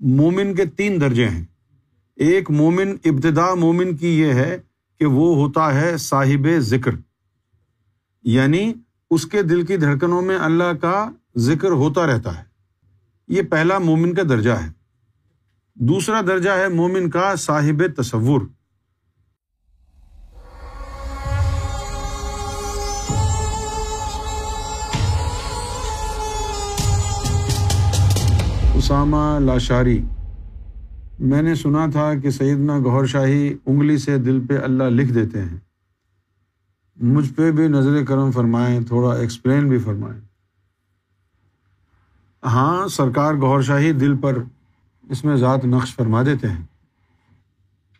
مومن کے تین درجے ہیں۔ ایک مومن، ابتدا مومن کی یہ ہے کہ وہ ہوتا ہے صاحب ذکر۔ یعنی اس کے دل کی دھڑکنوں میں اللہ کا ذکر ہوتا رہتا ہے۔ یہ پہلا مومن کا درجہ ہے۔ دوسرا درجہ ہے مومن کا صاحب تصور۔ اسامہ لاشاری۔ میں نے سنا تھا کہ سیدنا گہر شاہی انگلی سے دل پہ اللہ لکھ دیتے ہیں۔ مجھ پہ بھی نظر کرم فرمائیں، تھوڑا ایکسپلین بھی فرمائیں۔ ہاں سرکار گہر شاہی دل پر اس میں ذات نقش فرما دیتے ہیں۔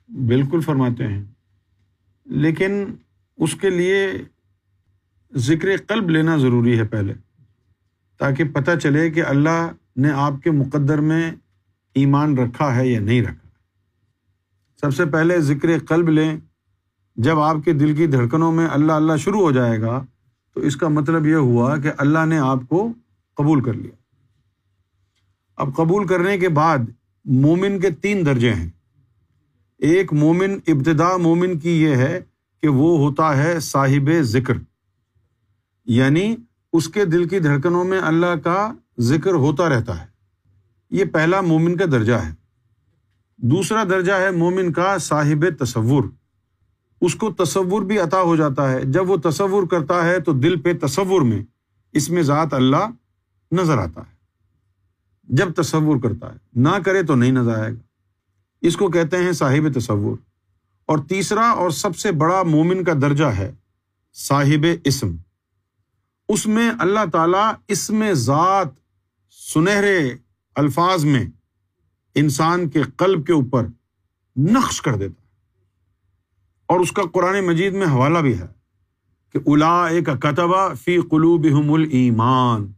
بالکل فرماتے ہیں۔ لیکن اس کے لیے ذکر قلب لینا ضروری ہے پہلے، تاکہ پتہ چلے کہ اللہ نے آپ کے مقدر میں ایمان رکھا ہے یا نہیں رکھا سب سے پہلے ذکر قلب لیں۔ جب آپ کے دل کی دھڑکنوں میں اللہ اللہ شروع ہو جائے گا، تو اس کا مطلب یہ ہوا کہ اللہ نے آپ کو قبول کر لیا۔ اب قبول کرنے کے بعد مومن کے تین درجے ہیں۔ ایک مومن، ابتدا مومن کی یہ ہے کہ وہ ہوتا ہے صاحب ذکر۔ یعنی اس کے دل کی دھڑکنوں میں اللہ کا ذکر ہوتا رہتا ہے۔ یہ پہلا مومن کا درجہ ہے۔ دوسرا درجہ ہے مومن کا صاحب تصور۔ اس کو تصور بھی عطا ہو جاتا ہے۔ جب وہ تصور کرتا ہے تو دل پہ تصور میں اس میں ذات اللہ نظر آتا ہے۔ جب تصور کرتا ہے، نہ کرے تو نہیں نظر آئے گا۔ اس کو کہتے ہیں صاحب تصور۔ اور تیسرا اور سب سے بڑا مومن کا درجہ ہے صاحب اسم۔ اس میں اللہ تعالیٰ اس میں ذات سنہرے الفاظ میں انسان کے قلب کے اوپر نقش کر دیتا ہے۔ اور اس کا قرآن مجید میں حوالہ بھی ہے کہ الا ایک کتبہ فی قلوب ایمان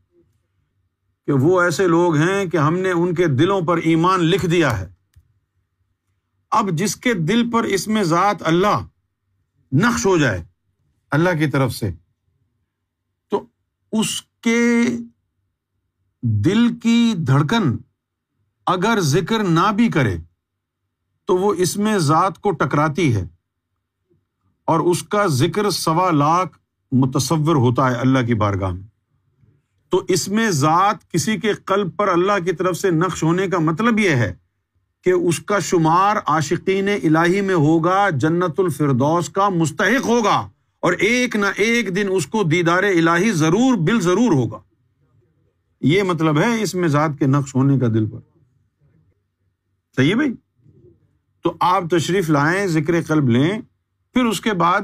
کہ وہ ایسے لوگ ہیں کہ ہم نے ان کے دلوں پر ایمان لکھ دیا ہے۔ اب جس کے دل پر اس میں ذات اللہ نقش ہو جائے، اللہ کی طرف سے، تو اس کے دل کی دھڑکن اگر ذکر نہ بھی کرے تو وہ اس میں ذات کو ٹکراتی ہے اور اس کا ذکر سوا لاکھ متصور ہوتا ہے اللہ کی بارگاہ میں۔ تو اس میں ذات کسی کے قلب پر اللہ کی طرف سے نقش ہونے کا مطلب یہ ہے کہ اس کا شمار عاشقین الہی میں ہوگا، جنت الفردوس کا مستحق ہوگا اور ایک نہ ایک دن اس کو دیدار الہی ضرور بال ضرور ہوگا۔ یہ مطلب ہے اس میں ذات کے نقش ہونے کا دل پر۔ صحیح ہے بھائی؟ تو آپ تشریف لائیں، ذکر قلب لیں، پھر اس کے بعد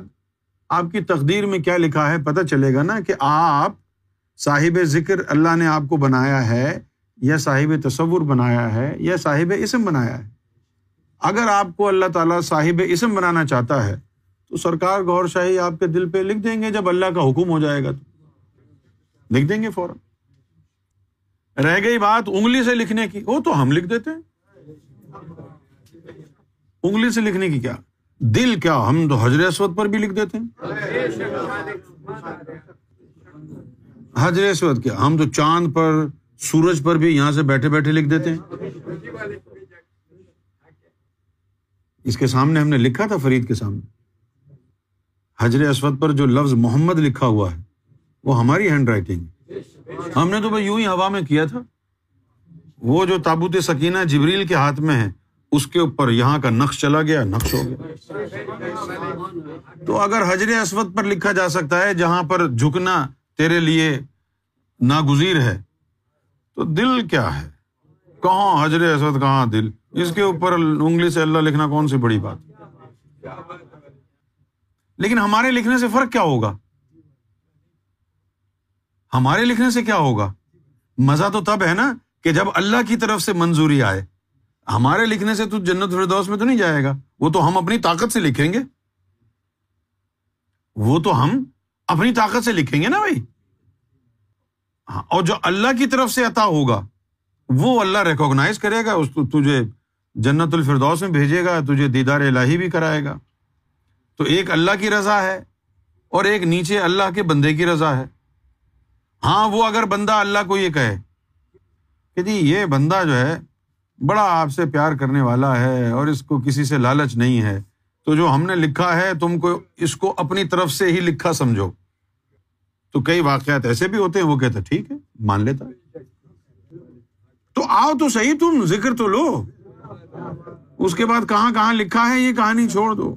آپ کی تقدیر میں کیا لکھا ہے پتہ چلے گا نا کہ آپ صاحب ذکر اللہ نے آپ کو بنایا ہے، یا صاحب تصور بنایا ہے، یا صاحب اسم بنایا ہے۔ اگر آپ کو اللہ تعالیٰ صاحب اسم بنانا چاہتا ہے، تو سرکار گور شاہی آپ کے دل پہ لکھ دیں گے جب اللہ کا حکم ہو جائے گا تو۔ لکھ دیں گے فوراً۔ رہ گئی بات انگلی سے لکھنے کی۔ وہ تو ہم لکھ دیتے ہیں۔ انگلی سے لکھنے کی کیا؟ دل کیا؟ ہم تو حضر اسود پر بھی لکھ دیتے ہیں۔ حضر اسود کیا؟ ہم تو چاند پر، سورج پر بھی یہاں سے بیٹھے بیٹھے لکھ دیتے ہیں۔ اس کے سامنے ہم نے لکھا تھا فرید کے سامنے۔ حضر اسود پر جو لفظ محمد لکھا ہوا ہے، وہ ہماری ہینڈ رائٹنگ ہم نے تو بھائی یوں ہی ہوا میں کیا تھا۔ وہ جو تابوت سکینہ جبریل کے ہاتھ میں ہے، اس کے اوپر یہاں کا نقش چلا گیا، نقش ہو گیا۔ تو اگر حجر اسود پر لکھا جا سکتا ہے، جہاں پر جھکنا تیرے لیے ناگزیر ہے، تو دل کیا ہے؟ کہاں حجر اسود، کہاں دل؟ اس کے اوپر انگلی سے اللہ لکھنا کون سی بڑی بات؟ لیکن ہمارے لکھنے سے فرق کیا ہوگا؟ ہمارے لکھنے سے کیا ہوگا؟ مزہ تو تب ہے نا کہ جب اللہ کی طرف سے منظوری آئے۔ ہمارے لکھنے سے تو جنت فردوس میں تو نہیں جائے گا۔ وہ تو ہم اپنی طاقت سے لکھیں گے۔ وہ تو ہم اپنی طاقت سے لکھیں گے نا بھائی۔ ہاں اور جو اللہ کی طرف سے عطا ہوگا، وہ اللہ ریکوگنائز کرے گا، اس تجھے جنت الفردوس میں بھیجے گا، تجھے دیدار الہی بھی کرائے گا۔ تو ایک اللہ کی رضا ہے اور ایک نیچے اللہ کے بندے کی رضا ہے۔ ہاں وہ اگر بندہ اللہ کو یہ کہے کہ جی یہ بندہ جو ہے بڑا آپ سے پیار کرنے والا ہے اور اس کو کسی سے لالچ نہیں ہے، تو جو ہم نے لکھا ہے، تم کو اس کو اپنی طرف سے ہی لکھا سمجھو۔ تو کئی واقعات ایسے بھی ہوتے ہیں، وہ کہتے ٹھیک ہے، مان لیتا۔ تو آؤ تو صحیح، تم ذکر تو لو۔ اس کے بعد کہاں کہاں لکھا ہے، یہ کہانی چھوڑ دو۔